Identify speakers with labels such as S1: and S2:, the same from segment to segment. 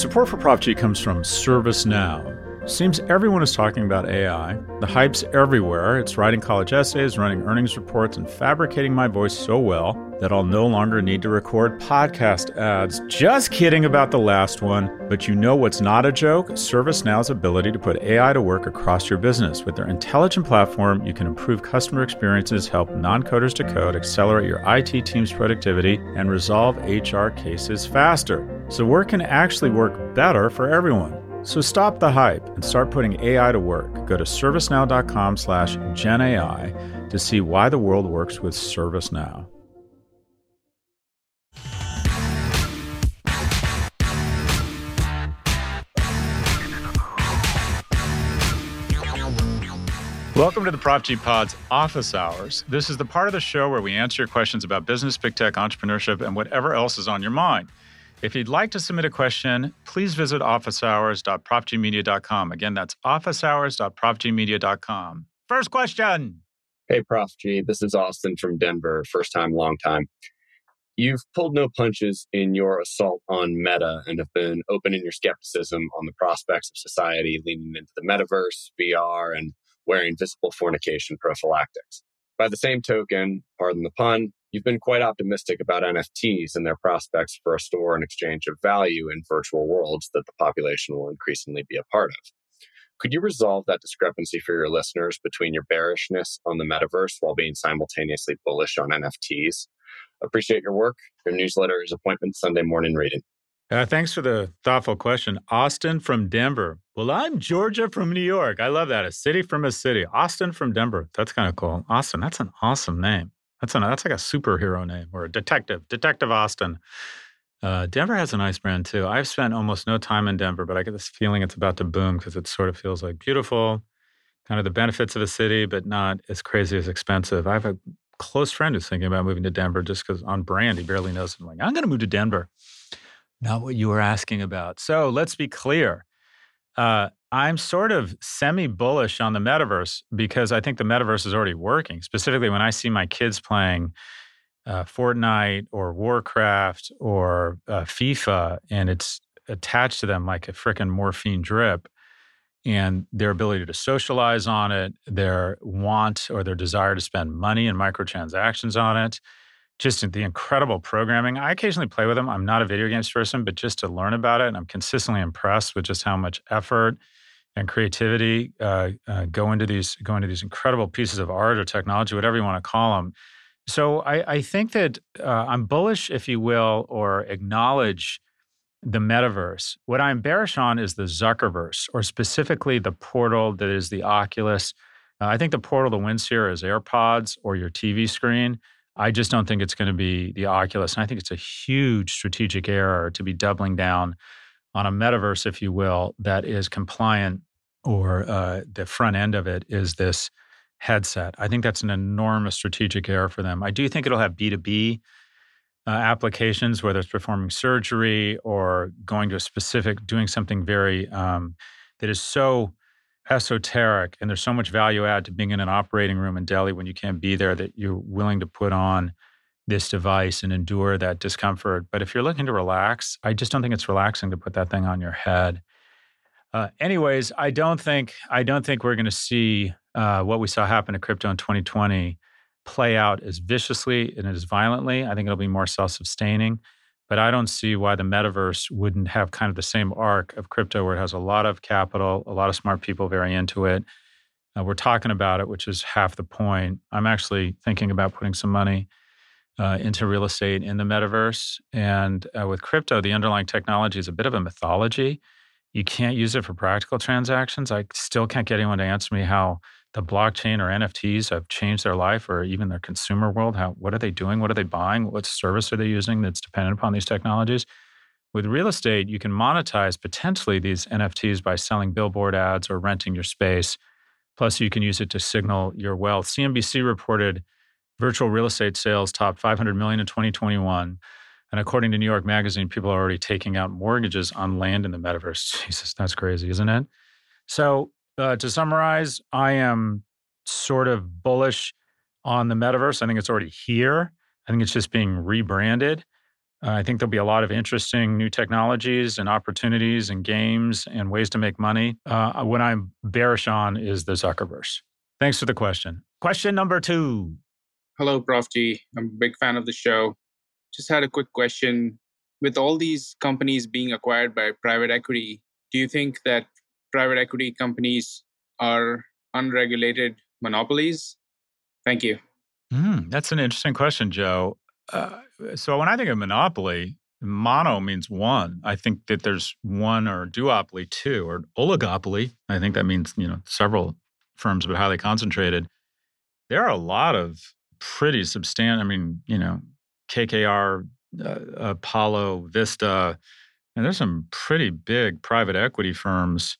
S1: Support for Prof G comes from ServiceNow. Seems everyone is talking about AI. The hype's everywhere. It's writing college essays, running earnings reports, and fabricating my voice so well that I'll no longer need to record podcast ads. Just kidding about the last one. But you know what's not a joke? ServiceNow's ability to put AI to work across your business. With their intelligent platform, you can improve customer experiences, help non coders to code, accelerate your IT team's productivity, and resolve HR cases faster. So work can actually work better for everyone. So stop the hype and start putting AI to work. Go to servicenow.com slash GenAI to see why the world works with ServiceNow. Welcome to the Prof G Pod's Office Hours. This is the part of the show where we answer your questions about business, big tech, entrepreneurship, and whatever else is on your mind. If you'd like to submit a question, please visit officehours.profgmedia.com. Again, that's officehours.profgmedia.com. First question.
S2: Hey, Prof G. This is Austin from Denver. First time, long time. You've pulled no punches in your assault on Meta and have been open in your skepticism on the prospects of society leaning into the metaverse, VR, and wearing visible fornication prophylactics. By the same token, pardon the pun, you've been quite optimistic about NFTs and their prospects for a store and exchange of value in virtual worlds that the population will increasingly be a part of. Could you resolve that discrepancy for your listeners between your bearishness on the metaverse while being simultaneously bullish on NFTs? Appreciate your work. Your newsletter is appointment Sunday morning reading.
S1: Uh, thanks for the thoughtful question. Austin from Denver. Well, I'm Georgia from New York. I love that. A city from a city. Austin from Denver. That's kind of cool. Austin, that's an awesome name. That's, that's like a superhero name or a detective. Detective Austin. Uh, Denver has a nice brand too. I've spent almost no time in Denver, but I get this feeling it's about to boom because it sort of feels like beautiful, kind of the benefits of a city, but not as crazy as expensive. I have a close friend who's thinking about moving to Denver just because on brand, he barely knows. I'm like, I'm going to move to Denver. Not what you were asking about. So let's be clear. Uh, I'm sort of semi bullish on the metaverse because I think the metaverse is already working. Specifically, when I see my kids playing uh, Fortnite or Warcraft or uh, FIFA, and it's attached to them like a freaking morphine drip, and their ability to socialize on it, their want or their desire to spend money and microtransactions on it, just the incredible programming. I occasionally play with them. I'm not a video games person, but just to learn about it, and I'm consistently impressed with just how much effort and creativity uh, uh, go into these go into these incredible pieces of art or technology, whatever you want to call them. So I, I think that uh, I'm bullish, if you will, or acknowledge the metaverse. What I'm bearish on is the Zuckerverse, or specifically the portal that is the Oculus. Uh, I think the portal that wins here is AirPods or your TV screen. I just don't think it's going to be the Oculus. And I think it's a huge strategic error to be doubling down on a metaverse, if you will, that is compliant or uh, the front end of it is this headset. I think that's an enormous strategic error for them. I do think it'll have B2B uh, applications, whether it's performing surgery or going to a specific, doing something very um, that is so esoteric and there's so much value add to being in an operating room in Delhi when you can't be there that you're willing to put on this device and endure that discomfort. But if you're looking to relax, I just don't think it's relaxing to put that thing on your head. Uh, anyways, I don't think I don't think we're going to see uh, what we saw happen to crypto in 2020 play out as viciously and as violently. I think it'll be more self-sustaining. But I don't see why the metaverse wouldn't have kind of the same arc of crypto, where it has a lot of capital, a lot of smart people very into it. Uh, we're talking about it, which is half the point. I'm actually thinking about putting some money uh, into real estate in the metaverse. And uh, with crypto, the underlying technology is a bit of a mythology. You can't use it for practical transactions. I still can't get anyone to answer me how the blockchain or NFTs have changed their life or even their consumer world. How what are they doing? What are they buying? What service are they using that's dependent upon these technologies? With real estate, you can monetize potentially these NFTs by selling billboard ads or renting your space. Plus, you can use it to signal your wealth. CNBC reported virtual real estate sales topped 500 million in 2021. And according to New York Magazine, people are already taking out mortgages on land in the metaverse. Jesus, that's crazy, isn't it? So uh, to summarize, I am sort of bullish on the metaverse. I think it's already here. I think it's just being rebranded. Uh, I think there'll be a lot of interesting new technologies and opportunities and games and ways to make money. Uh, what I'm bearish on is the Zuckerverse. Thanks for the question. Question number two.
S3: Hello, Prof. G. I'm a big fan of the show. Just had a quick question. With all these companies being acquired by private equity, do you think that private equity companies are unregulated monopolies? Thank you.
S1: Mm, that's an interesting question, Joe. Uh, so when I think of monopoly, mono means one. I think that there's one or duopoly two or oligopoly. I think that means you know several firms but highly concentrated. There are a lot of pretty substantial. I mean, you know, KKR, uh, Apollo, Vista, and there's some pretty big private equity firms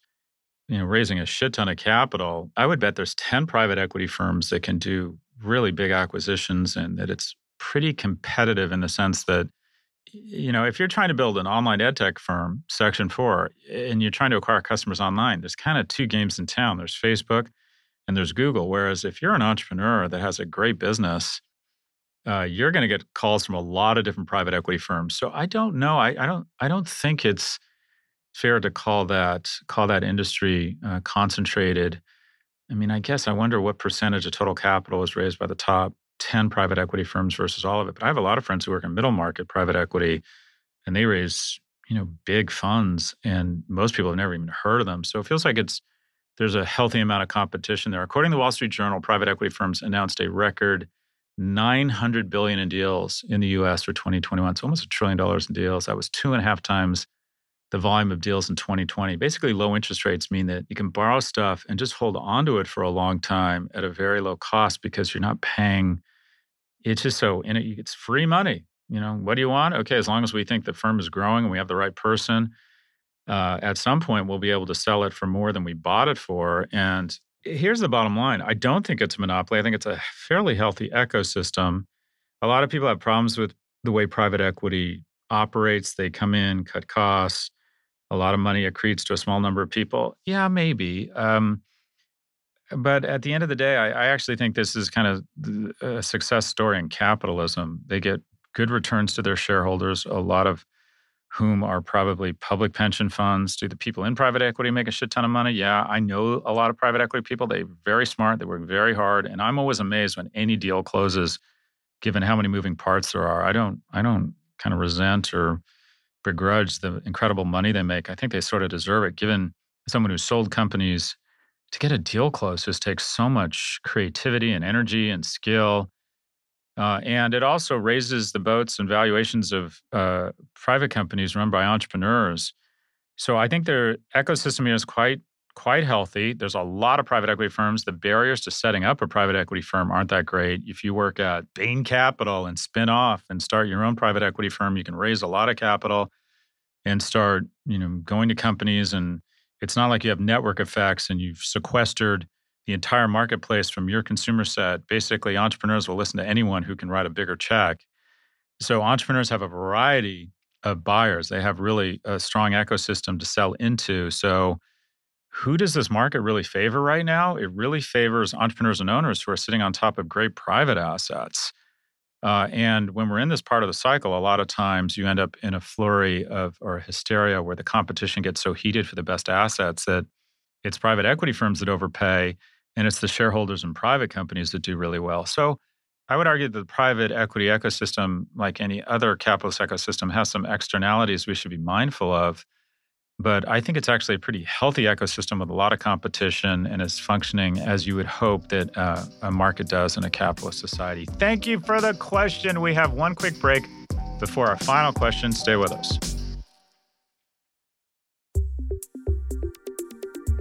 S1: you know, raising a shit ton of capital, I would bet there's 10 private equity firms that can do really big acquisitions and that it's pretty competitive in the sense that, you know, if you're trying to build an online ed tech firm, Section4, and you're trying to acquire customers online, there's kind of two games in town. There's Facebook and there's Google. Whereas if you're an entrepreneur that has a great business, uh, you're going to get calls from a lot of different private equity firms. So I don't know. I, I don't. I don't think it's fair to call that call that industry uh, concentrated. I mean, I guess I wonder what percentage of total capital is raised by the top 10 private equity firms versus all of it. But I have a lot of friends who work in middle market private equity and they raise, you know, big funds and most people have never even heard of them. So it feels like it's there's a healthy amount of competition there. According to the Wall Street Journal, private equity firms announced a record 900 billion in deals in the US for 2021. It's almost a trillion dollars in deals. That was two and a half times the volume of deals in 2020. Basically, low interest rates mean that you can borrow stuff and just hold on to it for a long time at a very low cost because you're not paying. It's just so it's free money. You know, what do you want? Okay, as long as we think the firm is growing and we have the right person, uh, at some point we'll be able to sell it for more than we bought it for. And here's the bottom line: I don't think it's a monopoly. I think it's a fairly healthy ecosystem. A lot of people have problems with the way private equity operates. They come in, cut costs a lot of money accretes to a small number of people. Yeah, maybe. Um, but at the end of the day, I, I, actually think this is kind of a success story in capitalism. They get good returns to their shareholders, a lot of whom are probably public pension funds. Do the people in private equity make a shit ton of money? Yeah, I know a lot of private equity people. They're very smart, they work very hard. And I'm always amazed when any deal closes, given how many moving parts there are. I don't, I don't kind of resent or begrudge the incredible money they make. I think they sort of deserve it, given someone who sold companies to get a deal closed just takes so much creativity and energy and skill. Uh, and it also raises the boats and valuations of uh, private companies run by entrepreneurs. So I think their ecosystem here is quite quite healthy. There's a lot of private equity firms. The barriers to setting up a private equity firm aren't that great. If you work at Bain Capital and spin off and start your own private equity firm, you can raise a lot of capital and start, you know, going to companies and it's not like you have network effects and you've sequestered the entire marketplace from your consumer set. Basically, entrepreneurs will listen to anyone who can write a bigger check. So entrepreneurs have a variety of buyers. They have really a strong ecosystem to sell into. So who does this market really favor right now? It really favors entrepreneurs and owners who are sitting on top of great private assets. Uh, and when we're in this part of the cycle, a lot of times you end up in a flurry of or hysteria where the competition gets so heated for the best assets that it's private equity firms that overpay and it's the shareholders and private companies that do really well. So I would argue that the private equity ecosystem, like any other capitalist ecosystem, has some externalities we should be mindful of. But I think it's actually a pretty healthy ecosystem with a lot of competition and is functioning as you would hope that uh, a market does in a capitalist society. Thank you for the question. We have one quick break before our final question. Stay with us.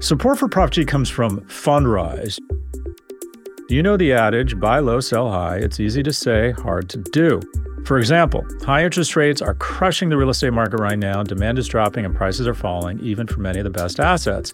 S1: Support for Prof G comes from Fundrise. You know the adage buy low, sell high. It's easy to say, hard to do. For example, high interest rates are crushing the real estate market right now. Demand is dropping and prices are falling, even for many of the best assets.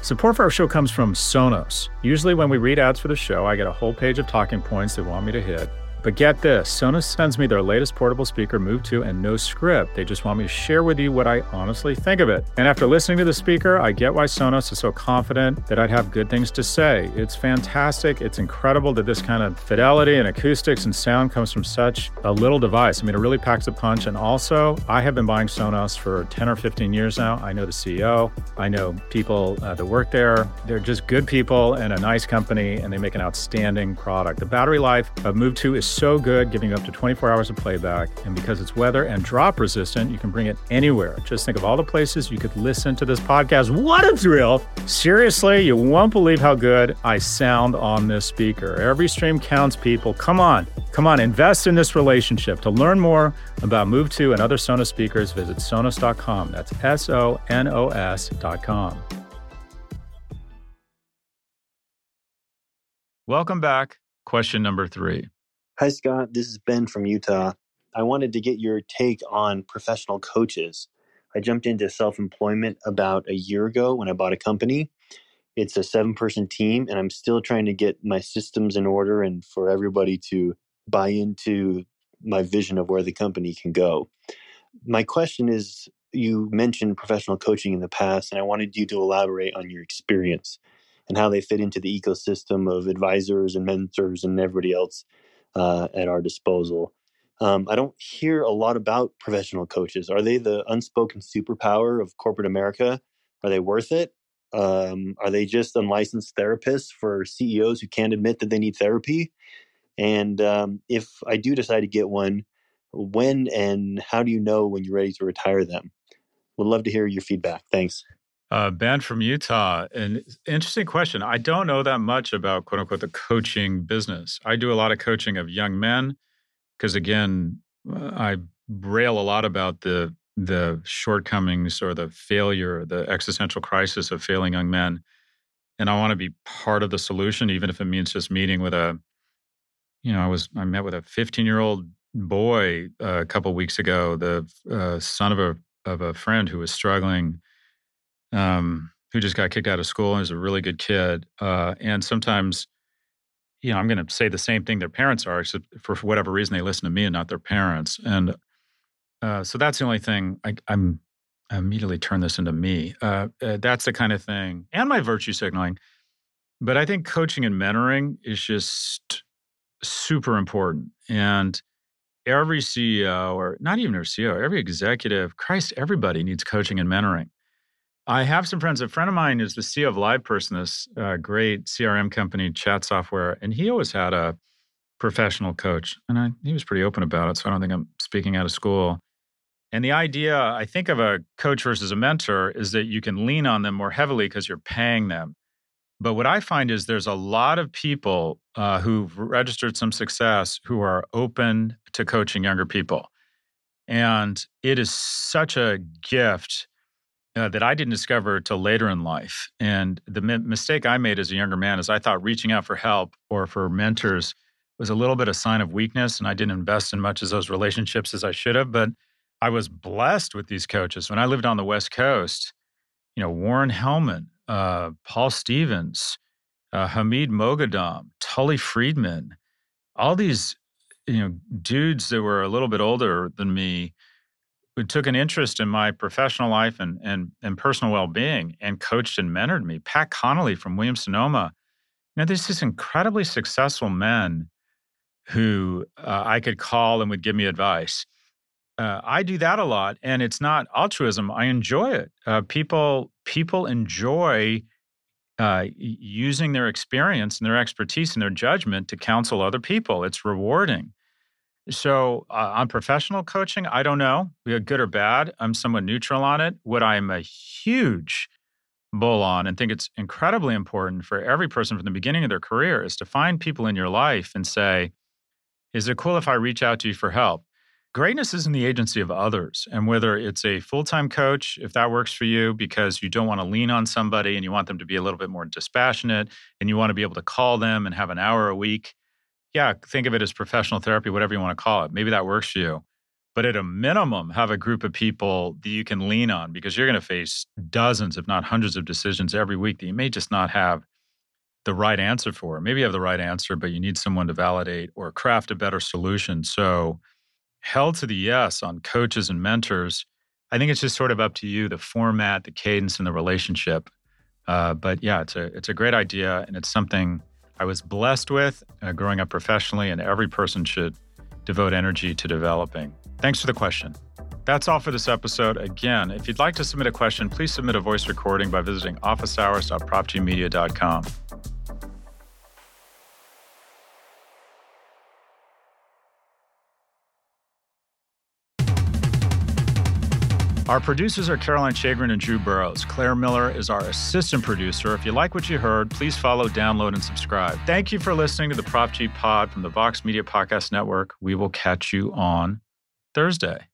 S1: Support for our show comes from Sonos. Usually, when we read ads for the show, I get a whole page of talking points they want me to hit. But get this Sonos sends me their latest portable speaker, Move 2, and no script. They just want me to share with you what I honestly think of it. And after listening to the speaker, I get why Sonos is so confident that I'd have good things to say. It's fantastic. It's incredible that this kind of fidelity and acoustics and sound comes from such a little device. I mean, it really packs a punch. And also, I have been buying Sonos for 10 or 15 years now. I know the CEO, I know people uh, that work there. They're just good people and a nice company, and they make an outstanding product. The battery life of Move 2 is so good, giving up to 24 hours of playback. And because it's weather and drop resistant, you can bring it anywhere. Just think of all the places you could listen to this podcast. What a thrill! Seriously, you won't believe how good I sound on this speaker. Every stream counts, people. Come on, come on, invest in this relationship. To learn more about Move 2 and other Sonos speakers, visit Sonos.com. That's S O N O S.com. Welcome back. Question number three.
S4: Hi, Scott. This is Ben from Utah. I wanted to get your take on professional coaches. I jumped into self employment about a year ago when I bought a company. It's a seven person team, and I'm still trying to get my systems in order and for everybody to buy into my vision of where the company can go. My question is you mentioned professional coaching in the past, and I wanted you to elaborate on your experience and how they fit into the ecosystem of advisors and mentors and everybody else uh, at our disposal. Um, I don't hear a lot about professional coaches. Are they the unspoken superpower of corporate America? Are they worth it? Um, are they just unlicensed therapists for CEOs who can't admit that they need therapy? And um, if I do decide to get one, when and how do you know when you're ready to retire them? Would love to hear your feedback. Thanks.
S1: Uh, ben from Utah. An interesting question. I don't know that much about quote unquote the coaching business. I do a lot of coaching of young men because, again, uh, I rail a lot about the the shortcomings or the failure, the existential crisis of failing young men. And I want to be part of the solution, even if it means just meeting with a, you know, I was I met with a 15 year old boy uh, a couple weeks ago, the uh, son of a of a friend who was struggling um, who just got kicked out of school and is a really good kid. Uh, and sometimes, you know, I'm going to say the same thing their parents are, except for whatever reason they listen to me and not their parents. And uh, so that's the only thing I, am I immediately turn this into me. Uh, uh, that's the kind of thing, and my virtue signaling. But I think coaching and mentoring is just super important. And every CEO, or not even our CEO, every executive, Christ, everybody needs coaching and mentoring. I have some friends. A friend of mine is the CEO of LivePerson, this uh, great CRM company, chat software, and he always had a professional coach, and I, he was pretty open about it. So I don't think I'm speaking out of school. And the idea, I think, of a coach versus a mentor is that you can lean on them more heavily because you're paying them. But what I find is there's a lot of people uh, who've registered some success who are open to coaching younger people. And it is such a gift uh, that I didn't discover till later in life. And the mi- mistake I made as a younger man is I thought reaching out for help or for mentors was a little bit a sign of weakness, and I didn't invest in much of those relationships as I should have. But I was blessed with these coaches. When I lived on the West Coast, you know, Warren Hellman, uh, Paul Stephens, uh, Hamid Moghadam, Tully Friedman, all these, you know, dudes that were a little bit older than me who took an interest in my professional life and and, and personal well-being and coached and mentored me. Pat Connolly from Williams Sonoma. You know, there's these incredibly successful men who uh, I could call and would give me advice. uh, I do that a lot, and it's not altruism. I enjoy it. Uh, people people enjoy uh, using their experience and their expertise and their judgment to counsel other people. It's rewarding. So uh, on professional coaching, I don't know, good or bad. I'm somewhat neutral on it. What I'm a huge bull on and think it's incredibly important for every person from the beginning of their career is to find people in your life and say, is it cool if I reach out to you for help? Greatness is in the agency of others. And whether it's a full time coach, if that works for you, because you don't want to lean on somebody and you want them to be a little bit more dispassionate and you want to be able to call them and have an hour a week, yeah, think of it as professional therapy, whatever you want to call it. Maybe that works for you. But at a minimum, have a group of people that you can lean on because you're going to face dozens, if not hundreds, of decisions every week that you may just not have the right answer for. Maybe you have the right answer, but you need someone to validate or craft a better solution. So, held to the yes on coaches and mentors. I think it's just sort of up to you, the format, the cadence, and the relationship. Uh, but yeah, it's a it's a great idea, and it's something I was blessed with uh, growing up professionally, and every person should devote energy to developing. Thanks for the question. That's all for this episode. Again, if you'd like to submit a question, please submit a voice recording by visiting officehours.profgmedia.com. Our producers are Caroline Shagrin and Drew Burrows. Claire Miller is our assistant producer. If you like what you heard, please follow, download, and subscribe. Thank you for listening to the Prof G Pod from the Vox Media Podcast Network. We will catch you on Thursday.